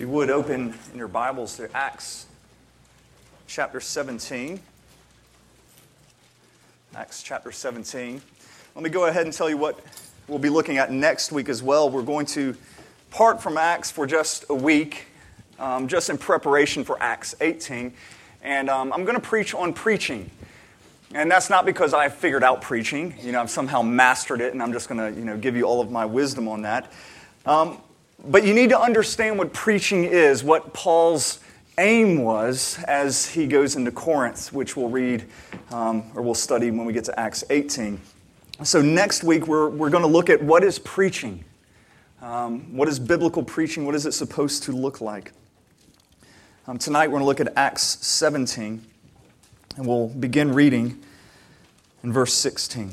If you would open in your Bibles to Acts chapter 17. Acts chapter 17. Let me go ahead and tell you what we'll be looking at next week as well. We're going to part from Acts for just a week, um, just in preparation for Acts 18. And um, I'm going to preach on preaching. And that's not because I figured out preaching. You know, I've somehow mastered it, and I'm just going to, you know, give you all of my wisdom on that. Um, but you need to understand what preaching is, what Paul's aim was as he goes into Corinth, which we'll read um, or we'll study when we get to Acts 18. So, next week, we're, we're going to look at what is preaching. Um, what is biblical preaching? What is it supposed to look like? Um, tonight, we're going to look at Acts 17, and we'll begin reading in verse 16.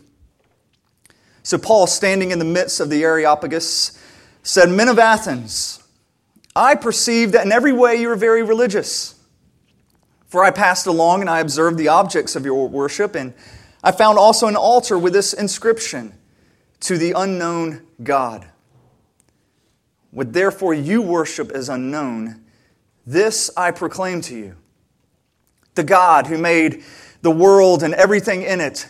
So, Paul, standing in the midst of the Areopagus, said, Men of Athens, I perceive that in every way you are very religious. For I passed along and I observed the objects of your worship, and I found also an altar with this inscription To the unknown God. What therefore you worship as unknown, this I proclaim to you. The God who made the world and everything in it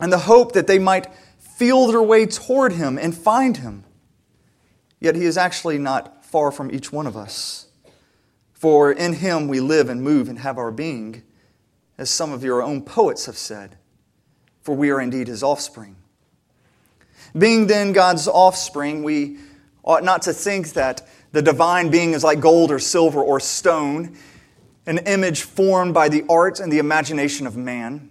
and the hope that they might feel their way toward him and find him. Yet he is actually not far from each one of us. For in him we live and move and have our being, as some of your own poets have said, for we are indeed his offspring. Being then God's offspring, we ought not to think that the divine being is like gold or silver or stone, an image formed by the art and the imagination of man.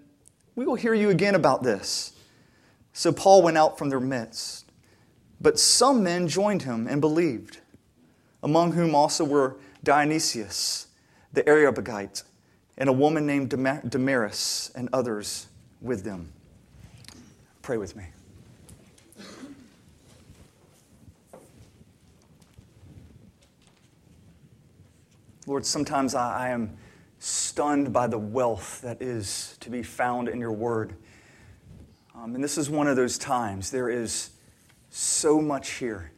we will hear you again about this. So Paul went out from their midst. But some men joined him and believed, among whom also were Dionysius, the Areopagite, and a woman named Damaris, and others with them. Pray with me. Lord, sometimes I, I am stunned by the wealth that is to be found in your word. Um, and this is one of those times. There is so much here.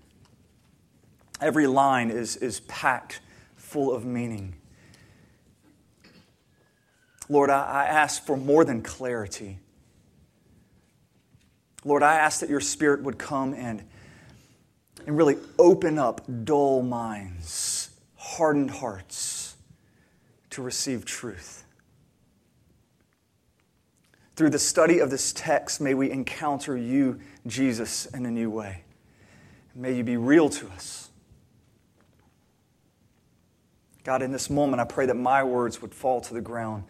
Every line is, is packed full of meaning. Lord, I, I ask for more than clarity. Lord, I ask that your Spirit would come and, and really open up dull minds, hardened hearts to receive truth. Through the study of this text, may we encounter you, Jesus, in a new way. May you be real to us. God, in this moment, I pray that my words would fall to the ground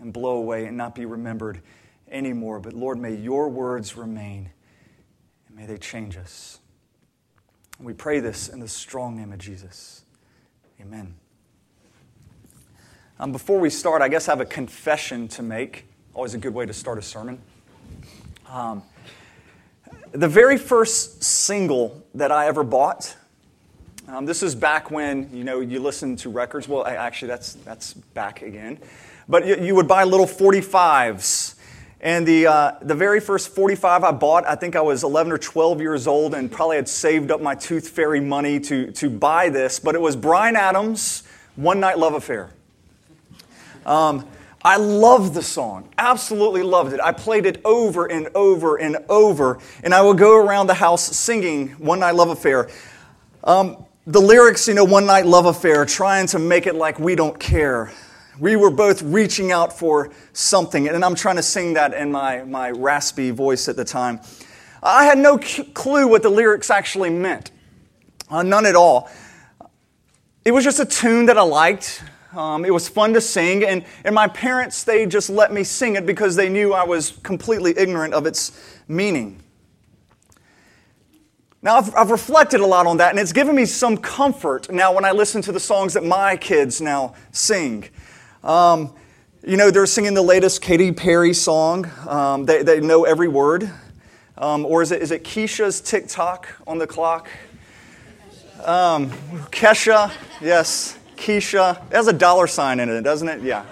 and blow away and not be remembered anymore. But Lord, may your words remain and may they change us. We pray this in the strong name of Jesus. Amen. Um, before we start, I guess I have a confession to make. Always a good way to start a sermon. Um, the very first single that I ever bought, um, this is back when you know you listen to records. Well, actually, that's that's back again. But you, you would buy little 45s, and the uh, the very first 45 I bought, I think I was 11 or 12 years old, and probably had saved up my tooth fairy money to to buy this. But it was Bryan Adams' "One Night Love Affair." Um, I loved the song, absolutely loved it. I played it over and over and over, and I would go around the house singing One Night Love Affair. Um, the lyrics, you know, One Night Love Affair, trying to make it like we don't care. We were both reaching out for something, and I'm trying to sing that in my, my raspy voice at the time. I had no clue what the lyrics actually meant, uh, none at all. It was just a tune that I liked. Um, it was fun to sing, and, and my parents, they just let me sing it because they knew I was completely ignorant of its meaning. Now, I've, I've, reflected a lot on that, and it's given me some comfort now when I listen to the songs that my kids now sing. Um, you know, they're singing the latest Katy Perry song, um, they, they know every word. Um, or is it, is it Keisha's TikTok on the clock? Um, Kesha, yes. Keisha. It has a dollar sign in it, doesn't it? Yeah.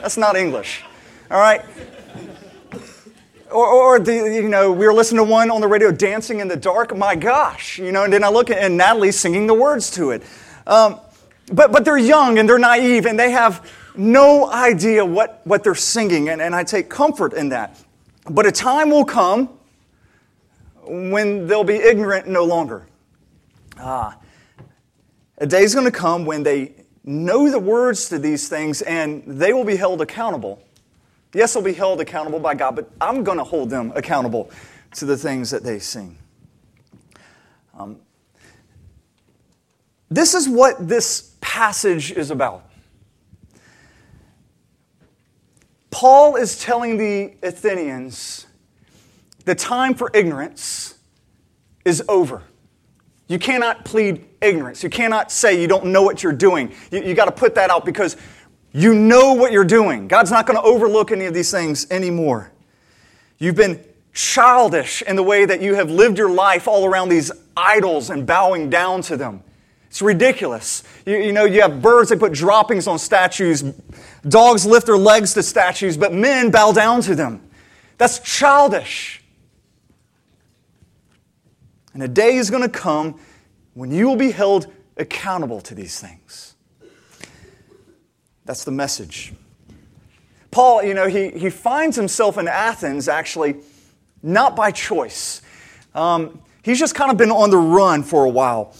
That's not English. All right? Or, or the, you know, we were listening to one on the radio, Dancing in the Dark. My gosh, you know, and then I look at and Natalie's singing the words to it. Um, but, but they're young and they're naive and they have no idea what, what they're singing, and, and I take comfort in that. But a time will come when they'll be ignorant no longer. Ah, a day is going to come when they know the words to these things and they will be held accountable. Yes, they'll be held accountable by God, but I'm going to hold them accountable to the things that they sing. Um, this is what this passage is about. Paul is telling the Athenians the time for ignorance is over. You cannot plead ignorance. You cannot say you don't know what you're doing. You, you got to put that out because you know what you're doing. God's not going to overlook any of these things anymore. You've been childish in the way that you have lived your life all around these idols and bowing down to them. It's ridiculous. You, you, know, you have birds that put droppings on statues, dogs lift their legs to statues, but men bow down to them. That's childish. And a day is going to come when you will be held accountable to these things. That's the message. Paul, you know, he, he finds himself in Athens actually not by choice. Um, he's just kind of been on the run for a while.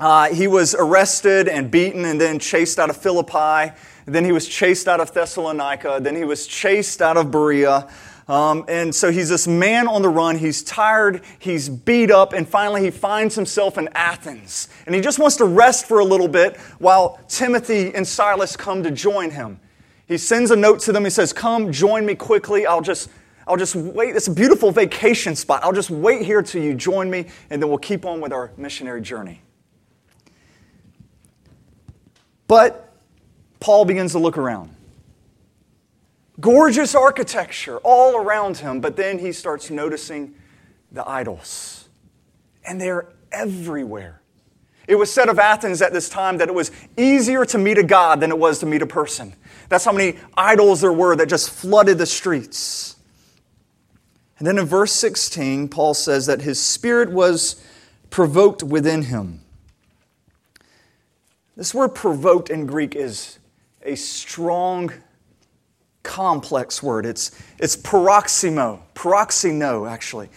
Uh, he was arrested and beaten and then chased out of Philippi. Then he was chased out of Thessalonica. Then he was chased out of Berea. Um, and so he's this man on the run. He's tired, he's beat up, and finally he finds himself in Athens. And he just wants to rest for a little bit while Timothy and Silas come to join him. He sends a note to them. He says, Come, join me quickly. I'll just, I'll just wait. It's a beautiful vacation spot. I'll just wait here till you join me, and then we'll keep on with our missionary journey. But Paul begins to look around. Gorgeous architecture all around him, but then he starts noticing the idols. And they're everywhere. It was said of Athens at this time that it was easier to meet a god than it was to meet a person. That's how many idols there were that just flooded the streets. And then in verse 16, Paul says that his spirit was provoked within him. This word provoked in Greek is a strong complex word. It's, it's paroximo, paroxino, actually.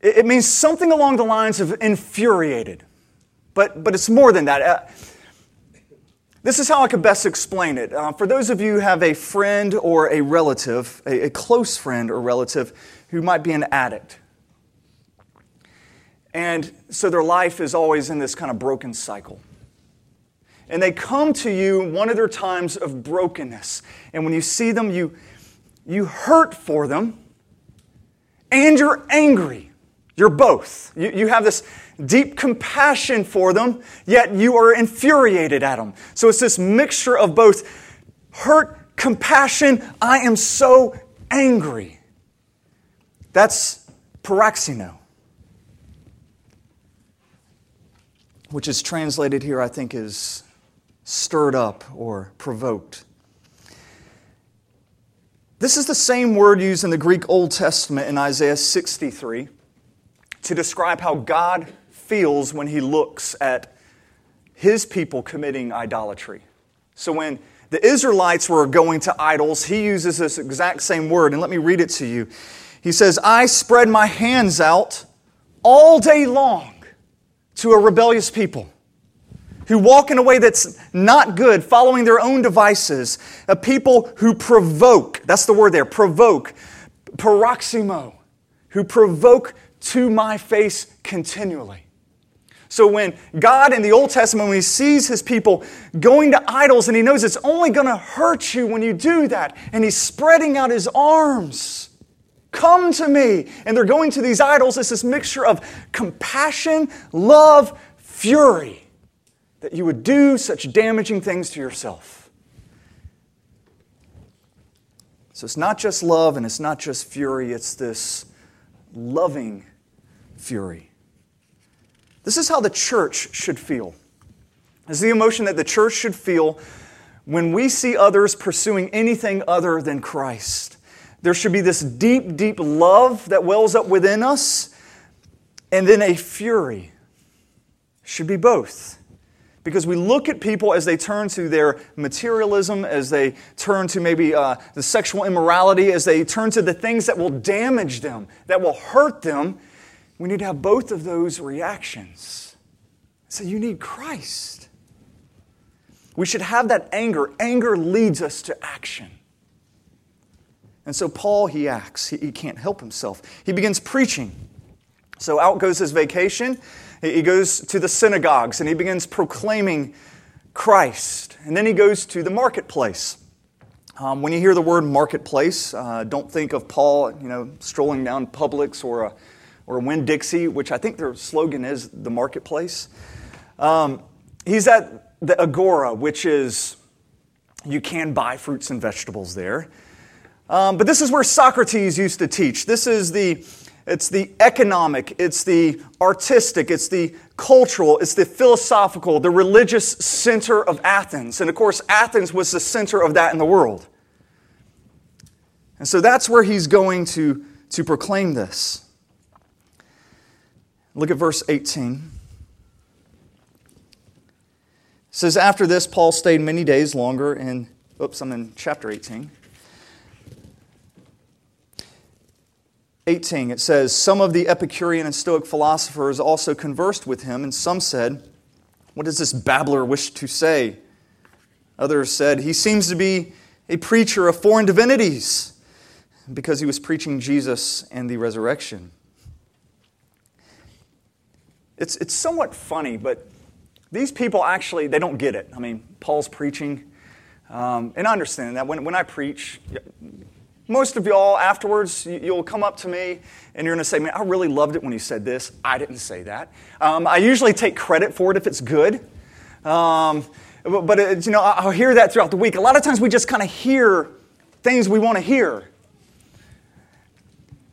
It, it means something along the lines of infuriated, but, but it's more than that. Uh, this is how I could best explain it. Uh, for those of you who have a friend or a relative, a, a close friend or relative who might be an addict, and so their life is always in this kind of broken cycle. And they come to you one of their times of brokenness. And when you see them, you, you hurt for them and you're angry. You're both. You, you have this deep compassion for them, yet you are infuriated at them. So it's this mixture of both hurt, compassion. I am so angry. That's paroxino, which is translated here, I think, is stirred up or provoked. This is the same word used in the Greek Old Testament in Isaiah 63 to describe how God feels when he looks at his people committing idolatry. So when the Israelites were going to idols, he uses this exact same word, and let me read it to you. He says, I spread my hands out all day long to a rebellious people who walk in a way that's not good, following their own devices, a people who provoke, that's the word there, provoke, paroximo, who provoke to my face continually. So when God in the Old Testament, when He sees His people going to idols and He knows it's only going to hurt you when you do that, and He's spreading out His arms, come to me. And they're going to these idols, it's this mixture of compassion, love, fury that you would do such damaging things to yourself. So it's not just love and it's not just fury, it's this loving fury. This is how the church should feel. This is the emotion that the church should feel when we see others pursuing anything other than Christ. There should be this deep, deep love that wells up within us, and then a fury. Should be both. Because we look at people as they turn to their materialism, as they turn to maybe uh, the sexual immorality, as they turn to the things that will damage them, that will hurt them. We need to have both of those reactions. So you need Christ. We should have that anger. Anger leads us to action. And so Paul, he acts. He, he can't help himself. He begins preaching. So out goes his vacation. He goes to the synagogues and he begins proclaiming Christ. And then he goes to the marketplace. Um, when you hear the word marketplace, uh, don't think of Paul, you know, strolling down Publix or a, or a Winn-Dixie, which I think their slogan is the marketplace. Um, he's at the Agora, which is you can buy fruits and vegetables there. Um, but this is where Socrates used to teach. This is the it's the economic, it's the artistic, it's the cultural, it's the philosophical, the religious center of Athens. And of course, Athens was the center of that in the world. And so that's where he's going to, to proclaim this. Look at verse 18. It says, After this, Paul stayed many days longer in, oops, I'm in chapter 18. 18, it says, Some of the Epicurean and Stoic philosophers also conversed with him, and some said, What does this babbler wish to say? Others said, He seems to be a preacher of foreign divinities because he was preaching Jesus and the resurrection. It's, it's somewhat funny, but these people actually, they don't get it. I mean, Paul's preaching, um, and I understand that. When, when I preach, most of y'all afterwards, you'll come up to me and you're going to say, Man, I really loved it when you said this. I didn't say that. Um, I usually take credit for it if it's good. Um, but, it, you know, I'll hear that throughout the week. A lot of times we just kind of hear things we want to hear.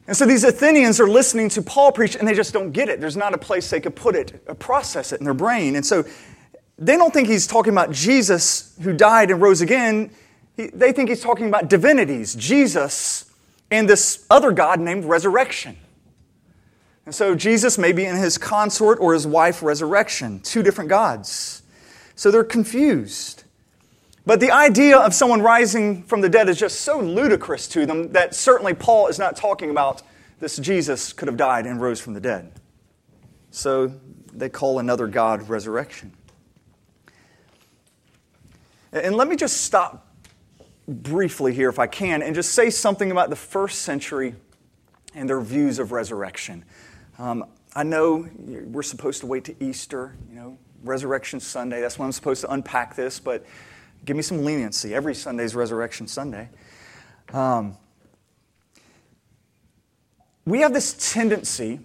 And so these Athenians are listening to Paul preach and they just don't get it. There's not a place they could put it, uh, process it in their brain. And so they don't think he's talking about Jesus who died and rose again they think he's talking about divinities, Jesus and this other God named resurrection. And so Jesus may be in his consort or his wife resurrection, two different gods. So they're confused. But the idea of someone rising from the dead is just so ludicrous to them that certainly Paul is not talking about this Jesus could have died and rose from the dead. So they call another God resurrection. And let me just stop briefly here, if I can, and just say something about the first century and their views of resurrection. Um, I know we're supposed to wait to Easter, you know, Resurrection Sunday. That's when I'm supposed to unpack this, but give me some leniency. Every Sunday is Resurrection Sunday. Um, we have this tendency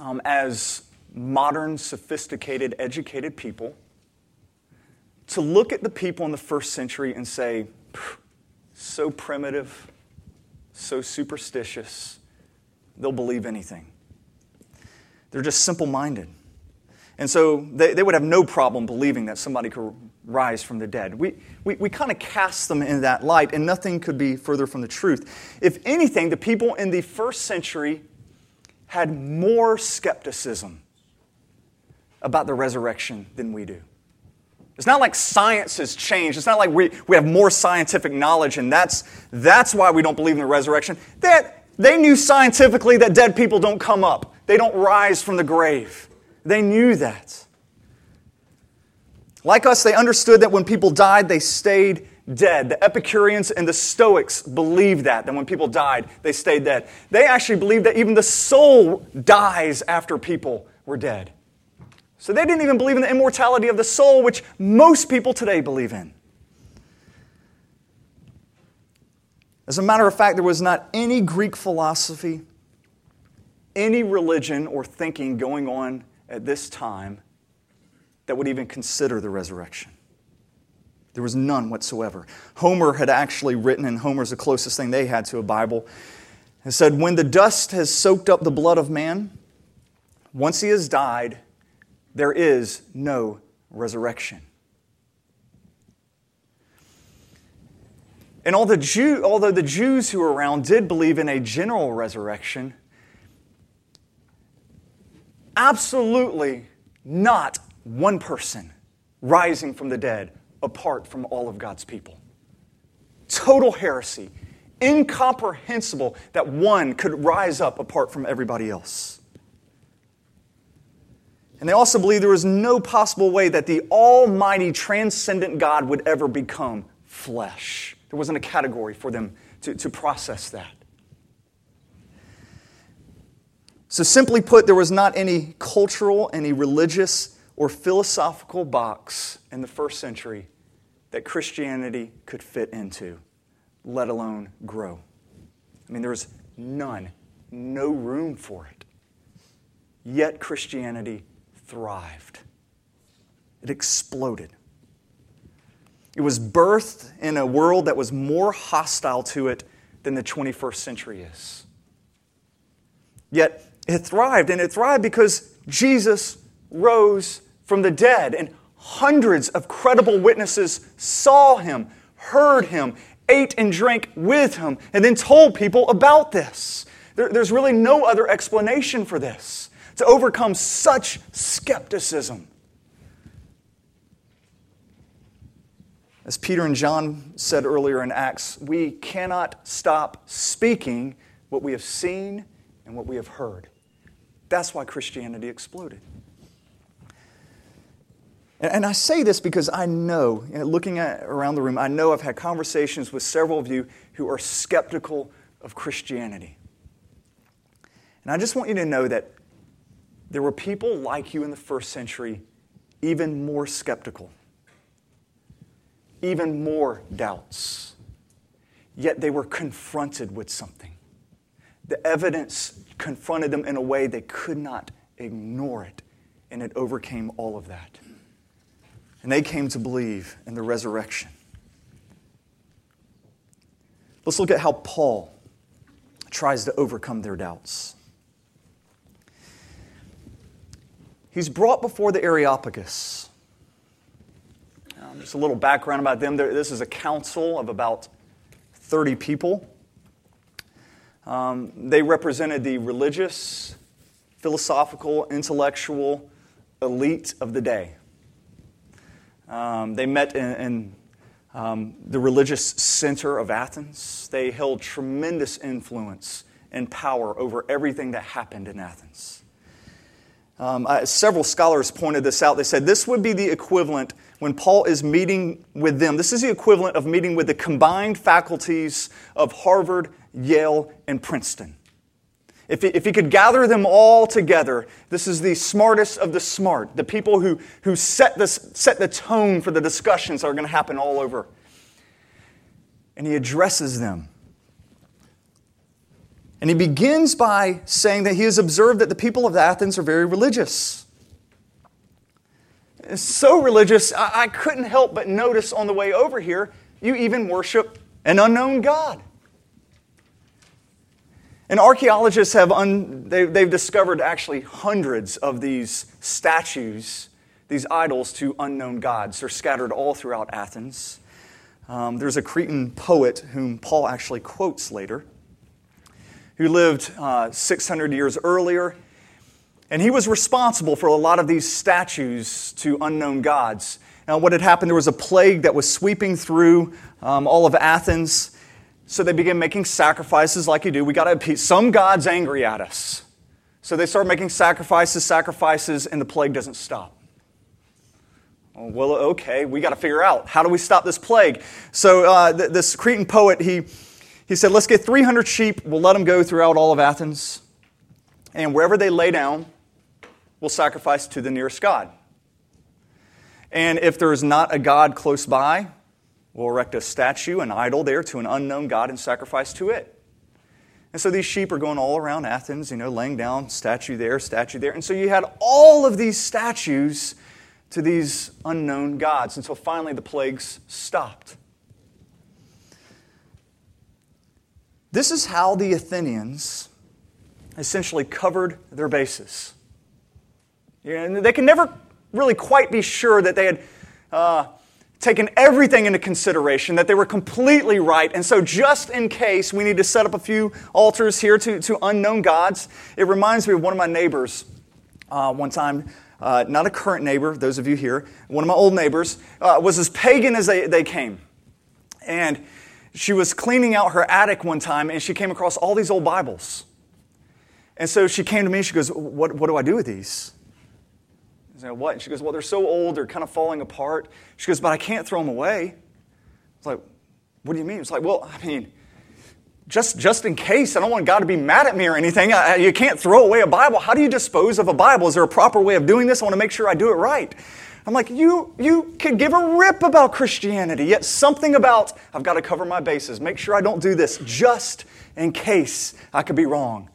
um, as modern, sophisticated, educated people to look at the people in the first century and say, so primitive, so superstitious, they'll believe anything. They're just simple minded. And so they, they would have no problem believing that somebody could rise from the dead. We, we, we kind of cast them in that light, and nothing could be further from the truth. If anything, the people in the first century had more skepticism about the resurrection than we do. It's not like science has changed. It's not like we, we have more scientific knowledge and that's, that's why we don't believe in the resurrection. That, they knew scientifically that dead people don't come up, they don't rise from the grave. They knew that. Like us, they understood that when people died, they stayed dead. The Epicureans and the Stoics believed that, that when people died, they stayed dead. They actually believed that even the soul dies after people were dead. So they didn't even believe in the immortality of the soul, which most people today believe in. As a matter of fact, there was not any Greek philosophy, any religion or thinking going on at this time that would even consider the resurrection. There was none whatsoever. Homer had actually written, and Homer's the closest thing they had to a Bible, and said, When the dust has soaked up the blood of man, once he has died, there is no resurrection. And although the, Jew, although the Jews who were around did believe in a general resurrection, absolutely not one person rising from the dead apart from all of God's people. Total heresy, incomprehensible that one could rise up apart from everybody else. And they also believed there was no possible way that the almighty, transcendent God would ever become flesh. There wasn't a category for them to, to process that. So, simply put, there was not any cultural, any religious, or philosophical box in the first century that Christianity could fit into, let alone grow. I mean, there was none, no room for it. Yet Christianity thrived. It exploded. It was birthed in a world that was more hostile to it than the 21st century is. Yet it thrived, and it thrived because Jesus rose from the dead, and hundreds of credible witnesses saw him, heard him, ate and drank with him, and then told people about this. There, there's really no other explanation for this to overcome such skepticism. As Peter and John said earlier in Acts, we cannot stop speaking what we have seen and what we have heard. That's why Christianity exploded. And I say this because I know, looking at, around the room, I know I've had conversations with several of you who are skeptical of Christianity. And I just want you to know that there were people like you in the first century, even more skeptical, even more doubts. Yet they were confronted with something. The evidence confronted them in a way they could not ignore it, and it overcame all of that. And they came to believe in the resurrection. Let's look at how Paul tries to overcome their doubts. He's brought before the Areopagus. Um, just a little background about them. This is a council of about 30 people. Um, they represented the religious, philosophical, intellectual elite of the day. Um, they met in, in um, the religious center of Athens. They held tremendous influence and power over everything that happened in Athens. Um, several scholars pointed this out. They said this would be the equivalent when Paul is meeting with them. This is the equivalent of meeting with the combined faculties of Harvard, Yale, and Princeton. If he, if he could gather them all together, this is the smartest of the smart, the people who, who set, this, set the tone for the discussions that are going to happen all over. And he addresses them. And he begins by saying that he has observed that the people of Athens are very religious. So religious, I, I couldn't help but notice on the way over here, you even worship an unknown God. And archaeologists have un, they, they've discovered actually hundreds of these statues, these idols to unknown gods. They're scattered all throughout Athens. Um, there's a Cretan poet whom Paul actually quotes later, who lived uh, 600 years earlier. And he was responsible for a lot of these statues to unknown gods. Now, what had happened, there was a plague that was sweeping through um, all of Athens. So they began making sacrifices like you do. We got to appease. Some God's angry at us. So they start making sacrifices, sacrifices, and the plague doesn't stop. Oh, well, okay, we got to figure out how do we stop this plague. So uh, th- this Cretan poet, he, he said, let's get 300 sheep. We'll let them go throughout all of Athens. And wherever they lay down, we'll sacrifice to the nearest God. And if there is not a God close by, We'll erect a statue, an idol there to an unknown God and sacrifice to it. And so these sheep are going all around Athens, you know, laying down statue there, statue there. And so you had all of these statues to these unknown gods until finally the plagues stopped. This is how the Athenians essentially covered their bases. and they can never really quite be sure that they had uh, taken everything into consideration, that they were completely right. And so, just in case we need to set up a few altars here to, to unknown gods, it reminds me of one of my neighbors uh, one time. Uh, not a current neighbor, those of you here, one of my old neighbors, uh, was as pagan as they, they came. And she was cleaning out her attic one time and she came across all these old Bibles. And so she came to me, and she goes, What, what do I do with these? I said, what? And she goes, well, they're so old, they're kind of falling apart. She goes, but I can't throw them away. It's like, what do you mean? It's like, well, I mean, just, just in case, I don't want God to be mad at me or anything. I, you can't throw away a Bible. How do you dispose of a Bible? Is there a proper way of doing this? I want to make sure I do it right. I'm like, you, you could give a rip about Christianity, yet something about, I've got to cover my bases, make sure I don't do this, just in case I could be wrong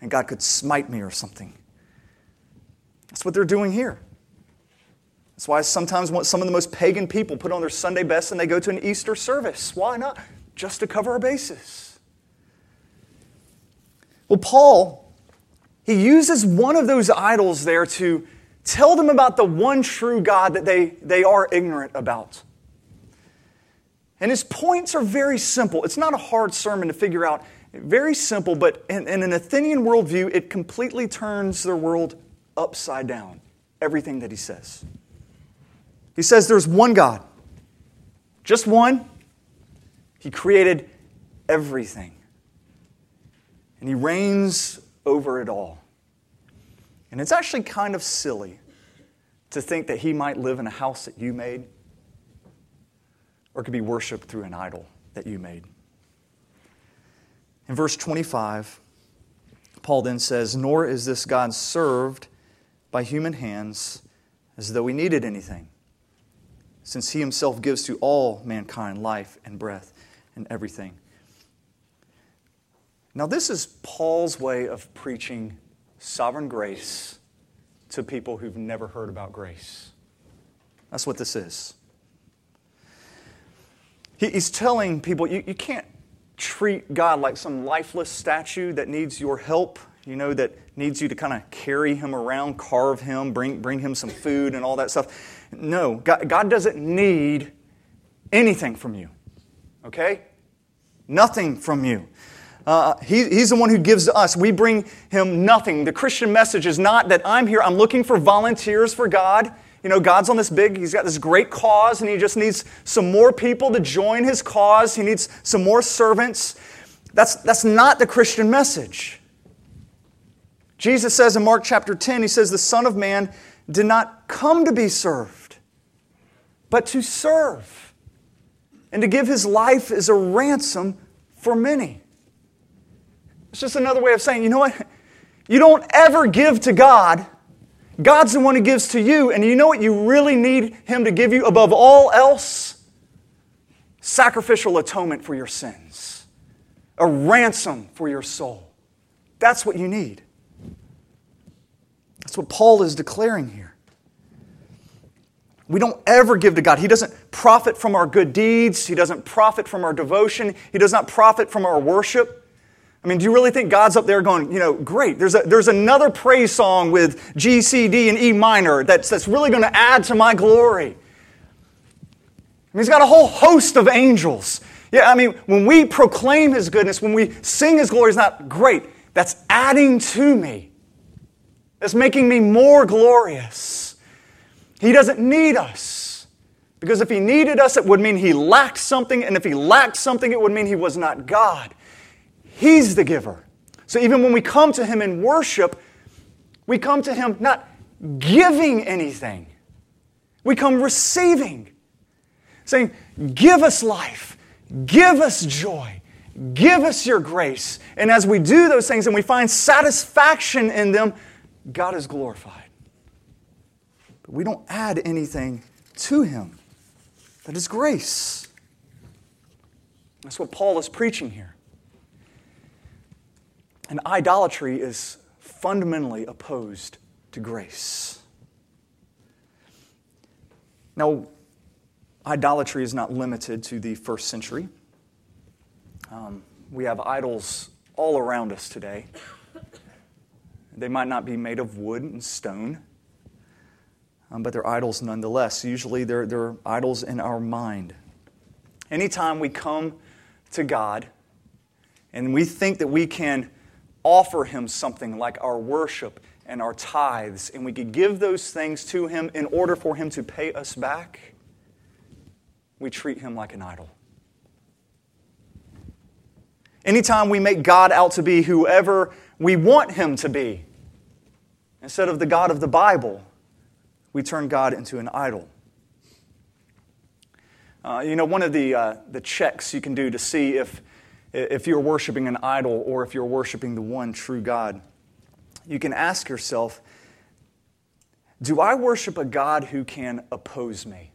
and God could smite me or something. That's what they're doing here. That's why sometimes some of the most pagan people put on their Sunday best and they go to an Easter service. Why not? Just to cover our bases. Well, Paul, he uses one of those idols there to tell them about the one true God that they, they are ignorant about. And his points are very simple. It's not a hard sermon to figure out. Very simple, but in, in an Athenian worldview, it completely turns their world upside down everything that he says. He says there's one God, just one. He created everything, and he reigns over it all. And it's actually kind of silly to think that he might live in a house that you made or could be worshiped through an idol that you made. In verse 25, Paul then says, Nor is this God served by human hands as though he needed anything, since he himself gives to all mankind life and breath and everything. Now, this is Paul's way of preaching sovereign grace to people who've never heard about grace. That's what this is. He's telling people you, you can't treat God like some lifeless statue that needs your help you know, that needs you to kind of carry him around, carve him, bring, bring him some food and all that stuff. No, God, God doesn't need anything from you, okay? Nothing from you. Uh, he, he's the one who gives to us. We bring him nothing. The Christian message is not that I'm here, I'm looking for volunteers for God. You know, God's on this big, he's got this great cause, and he just needs some more people to join his cause. He needs some more servants. That's, that's not the Christian message. Jesus says in Mark chapter 10, he says, The Son of Man did not come to be served, but to serve, and to give his life as a ransom for many. It's just another way of saying, you know what? You don't ever give to God. God's the one who gives to you. And you know what you really need Him to give you above all else? Sacrificial atonement for your sins, a ransom for your soul. That's what you need. That's what Paul is declaring here. We don't ever give to God. He doesn't profit from our good deeds. He doesn't profit from our devotion. He does not profit from our worship. I mean, do you really think God's up there going, you know, great, there's, a, there's another praise song with G, C, D, and E minor that's, that's really going to add to my glory? I mean, he's got a whole host of angels. Yeah, I mean, when we proclaim his goodness, when we sing his glory, is not great. That's adding to me. That's making me more glorious. He doesn't need us. Because if he needed us, it would mean he lacked something, and if he lacked something, it would mean he was not God. He's the giver. So even when we come to Him in worship, we come to Him not giving anything, we come receiving. Saying, Give us life, give us joy, give us your grace. And as we do those things and we find satisfaction in them, God is glorified. But we don't add anything to Him. That is grace. That's what Paul is preaching here. And idolatry is fundamentally opposed to grace. Now, idolatry is not limited to the first century. Um, we have idols all around us today. They might not be made of wood and stone, um, but they're idols nonetheless. Usually, they're, they're idols in our mind. Anytime we come to God and we think that we can offer Him something like our worship and our tithes, and we could give those things to Him in order for Him to pay us back, we treat Him like an idol. Anytime we make God out to be whoever we want Him to be, instead of the God of the Bible, we turn God into an idol. Uh, you know, one of the, uh, the checks you can do to see if if you're worshiping an idol or if you're worshiping the one true God, you can ask yourself Do I worship a God who can oppose me?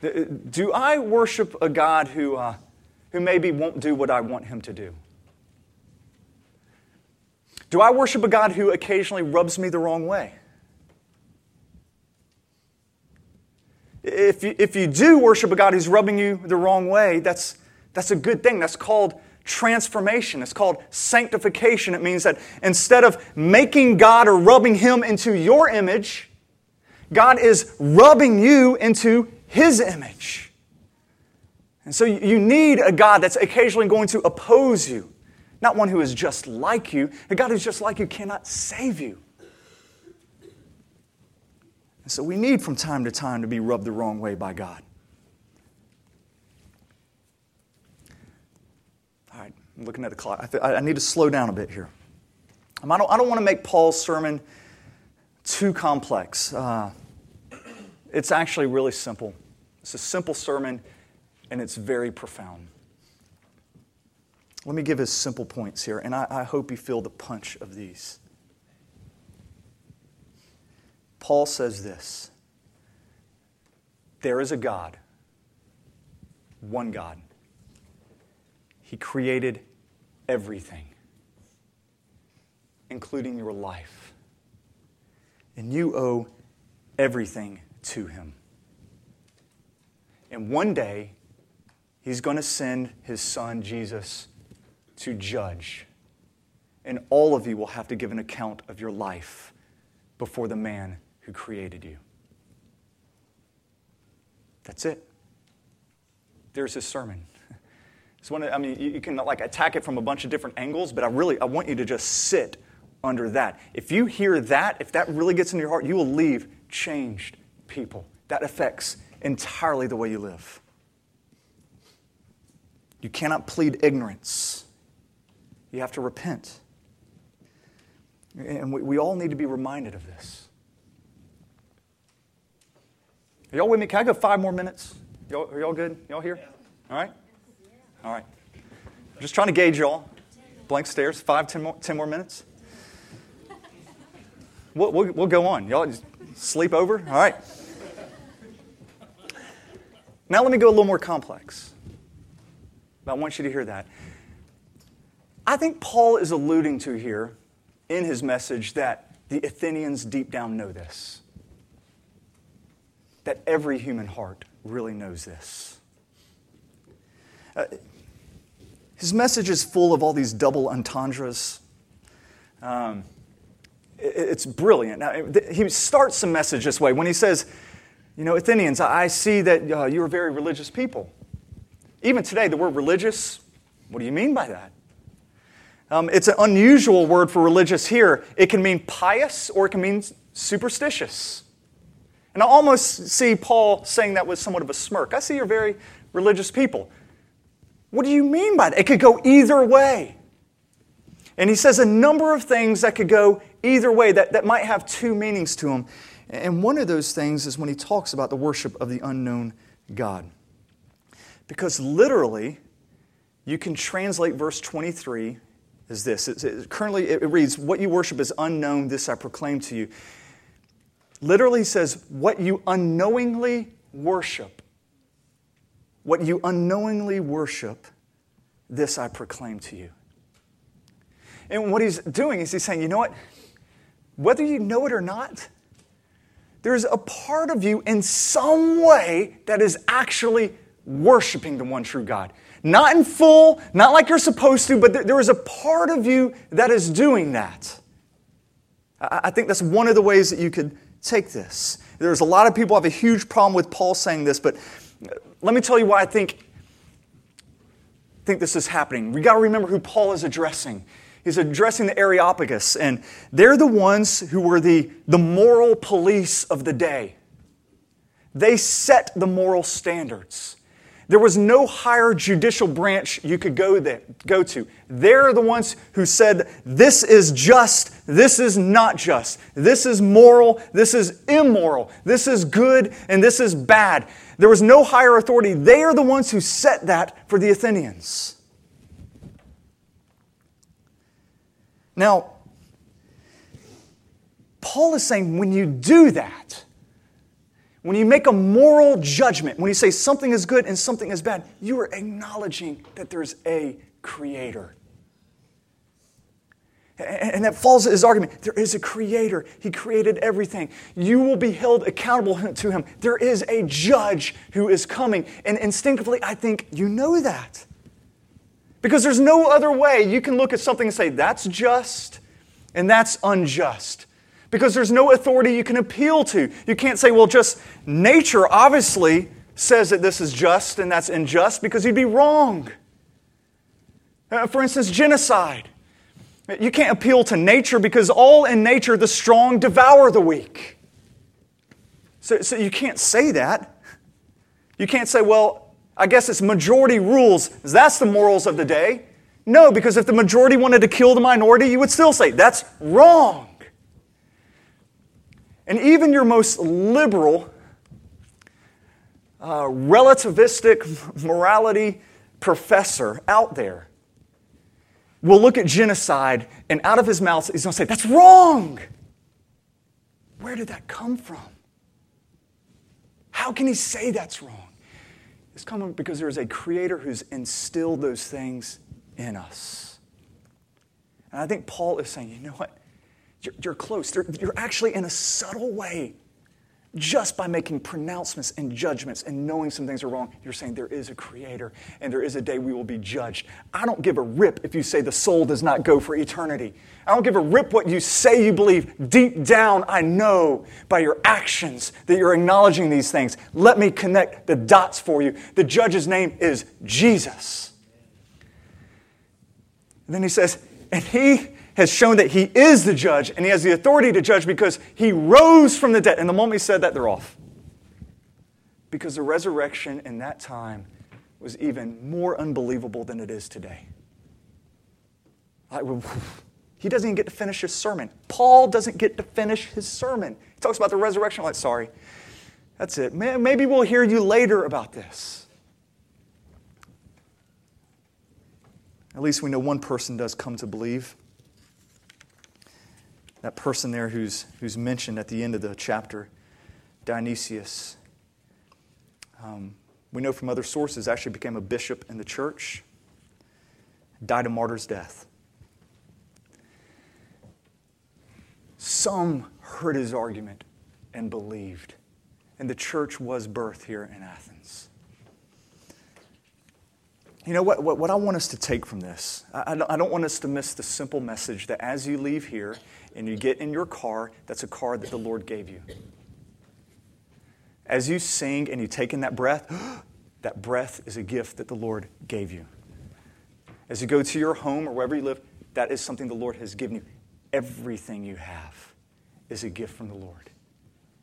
Do I worship a God who, uh, who maybe won't do what I want him to do? Do I worship a God who occasionally rubs me the wrong way? If you, if you do worship a God who's rubbing you the wrong way, that's, that's a good thing. That's called transformation. It's called sanctification. It means that instead of making God or rubbing Him into your image, God is rubbing you into His image. And so you need a God that's occasionally going to oppose you, not one who is just like you. A God who's just like you cannot save you. And so we need from time to time to be rubbed the wrong way by God. All right, I'm looking at the clock. I, th- I need to slow down a bit here. Um, I don't, I don't want to make Paul's sermon too complex. Uh, it's actually really simple. It's a simple sermon, and it's very profound. Let me give his simple points here, and I, I hope you feel the punch of these. Paul says this There is a God, one God. He created everything, including your life. And you owe everything to Him. And one day, He's going to send His Son, Jesus, to judge. And all of you will have to give an account of your life before the man who created you. That's it. There's his sermon. It's one of, I mean, you can like attack it from a bunch of different angles, but I really I want you to just sit under that. If you hear that, if that really gets into your heart, you will leave changed people. That affects entirely the way you live. You cannot plead ignorance. You have to repent. And we, we all need to be reminded of this. Are y'all with me? Can I go five more minutes? Y'all, are y'all good? Y'all here? All right? All right. Just trying to gauge y'all. Blank stares, five, ten more, ten more minutes. We'll, we'll, we'll go on. Y'all just sleep over? All right. Now let me go a little more complex. I want you to hear that. I think Paul is alluding to here in his message that the Athenians deep down know this. That every human heart really knows this. Uh, his message is full of all these double entendres. Um, it, it's brilliant. Now, he starts the message this way when he says, You know, Athenians, I see that uh, you're very religious people. Even today, the word religious, what do you mean by that? Um, it's an unusual word for religious here. It can mean pious or it can mean superstitious. And I almost see Paul saying that with somewhat of a smirk. I see you're very religious people. What do you mean by that? It could go either way. And he says a number of things that could go either way that, that might have two meanings to them. And one of those things is when he talks about the worship of the unknown God. Because literally, you can translate verse 23 as this. It, it, currently, it reads, What you worship is unknown, this I proclaim to you. Literally says, What you unknowingly worship. What you unknowingly worship, this I proclaim to you. And what he's doing is he's saying, You know what? Whether you know it or not, there's a part of you in some way that is actually worshiping the one true God. Not in full, not like you're supposed to, but there is a part of you that is doing that. I think that's one of the ways that you could take this. There's a lot of people have a huge problem with Paul saying this, but uh, let me tell you why I think, think this is happening. We got to remember who Paul is addressing. He's addressing the Areopagus, and they're the ones who were the, the moral police of the day. They set the moral standards. There was no higher judicial branch you could go, there, go to. They're the ones who said, this is just, this is not just, this is moral, this is immoral, this is good, and this is bad. There was no higher authority. They are the ones who set that for the Athenians. Now, Paul is saying when you do that, when you make a moral judgment, when you say something is good and something is bad, you are acknowledging that there's a creator. And that falls to his argument. There is a creator. He created everything. You will be held accountable to him. There is a judge who is coming. And instinctively, I think you know that. Because there's no other way you can look at something and say, that's just and that's unjust because there's no authority you can appeal to. You can't say, well, just nature obviously says that this is just and that's unjust because you'd be wrong. Uh, for instance, genocide. You can't appeal to nature because all in nature, the strong devour the weak. So, so you can't say that. You can't say, well, I guess it's majority rules. That's the morals of the day. No, because if the majority wanted to kill the minority, you would still say, that's wrong. And even your most liberal, uh, relativistic morality professor out there will look at genocide and out of his mouth he's going to say, That's wrong. Where did that come from? How can he say that's wrong? It's coming because there is a creator who's instilled those things in us. And I think Paul is saying, you know what? You're, you're close. You're actually, in a subtle way, just by making pronouncements and judgments and knowing some things are wrong, you're saying there is a creator and there is a day we will be judged. I don't give a rip if you say the soul does not go for eternity. I don't give a rip what you say you believe. Deep down, I know by your actions that you're acknowledging these things. Let me connect the dots for you. The judge's name is Jesus. And then he says, and he has shown that he is the judge and he has the authority to judge because he rose from the dead. And the moment he said that, they're off. Because the resurrection in that time was even more unbelievable than it is today. I, he doesn't even get to finish his sermon. Paul doesn't get to finish his sermon. He talks about the resurrection. like, sorry, that's it. Maybe we'll hear you later about this. At least we know one person does come to believe. That person there who's, who's mentioned at the end of the chapter, Dionysius. Um, we know from other sources, actually became a bishop in the church, died a martyr's death. Some heard his argument and believed, and the church was birthed here in Athens. You know what, what, what I want us to take from this? I, I don't want us to miss the simple message that as you leave here and you get in your car, that's a car that the Lord gave you. As you sing and you take in that breath, that breath is a gift that the Lord gave you. As you go to your home or wherever you live, that is something the Lord has given you. Everything you have is a gift from the Lord.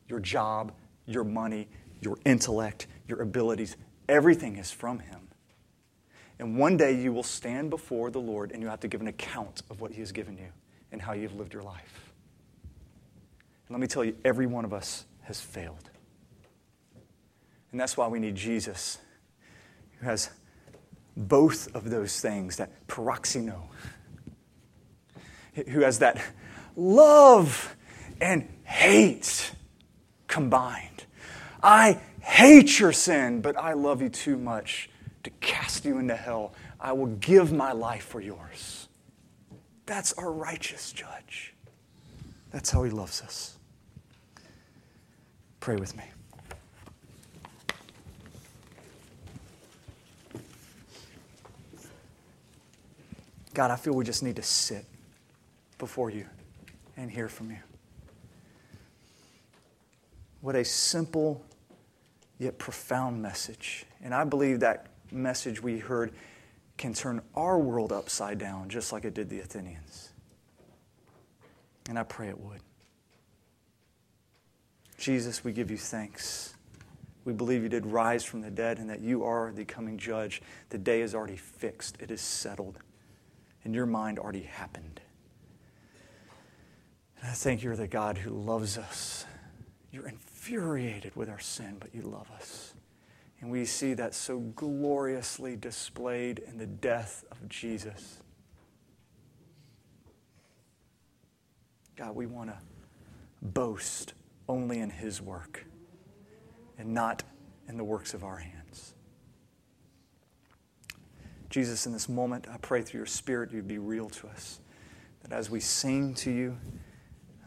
Your job, your money, your intellect, your abilities, everything is from Him. And one day you will stand before the Lord and you have to give an account of what He has given you and how you've lived your life. And let me tell you, every one of us has failed. And that's why we need Jesus, who has both of those things that paroxino, who has that love and hate combined. I hate your sin, but I love you too much to cast you into hell. I will give my life for yours. That's our righteous judge. That's how he loves us. Pray with me. God, I feel we just need to sit before you and hear from you. What a simple yet profound message. And I believe that message we heard can turn our world upside down just like it did the Athenians. And I pray it would. Jesus, we give you thanks. We believe you did rise from the dead and that you are the coming judge. The day is already fixed, it is settled. and your mind, already happened. And I thank you're the God who loves us. You're infuriated with our sin, but you love us. And we see that so gloriously displayed in the death of Jesus. God, we want to boast only in His work and not in the works of our hands. Jesus, in this moment, I pray through your Spirit you'd be real to us. That as we sing to you,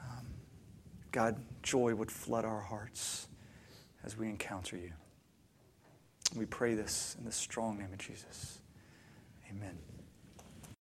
um, God, joy would flood our hearts as we encounter you. We pray this in the strong name of Jesus. Amen.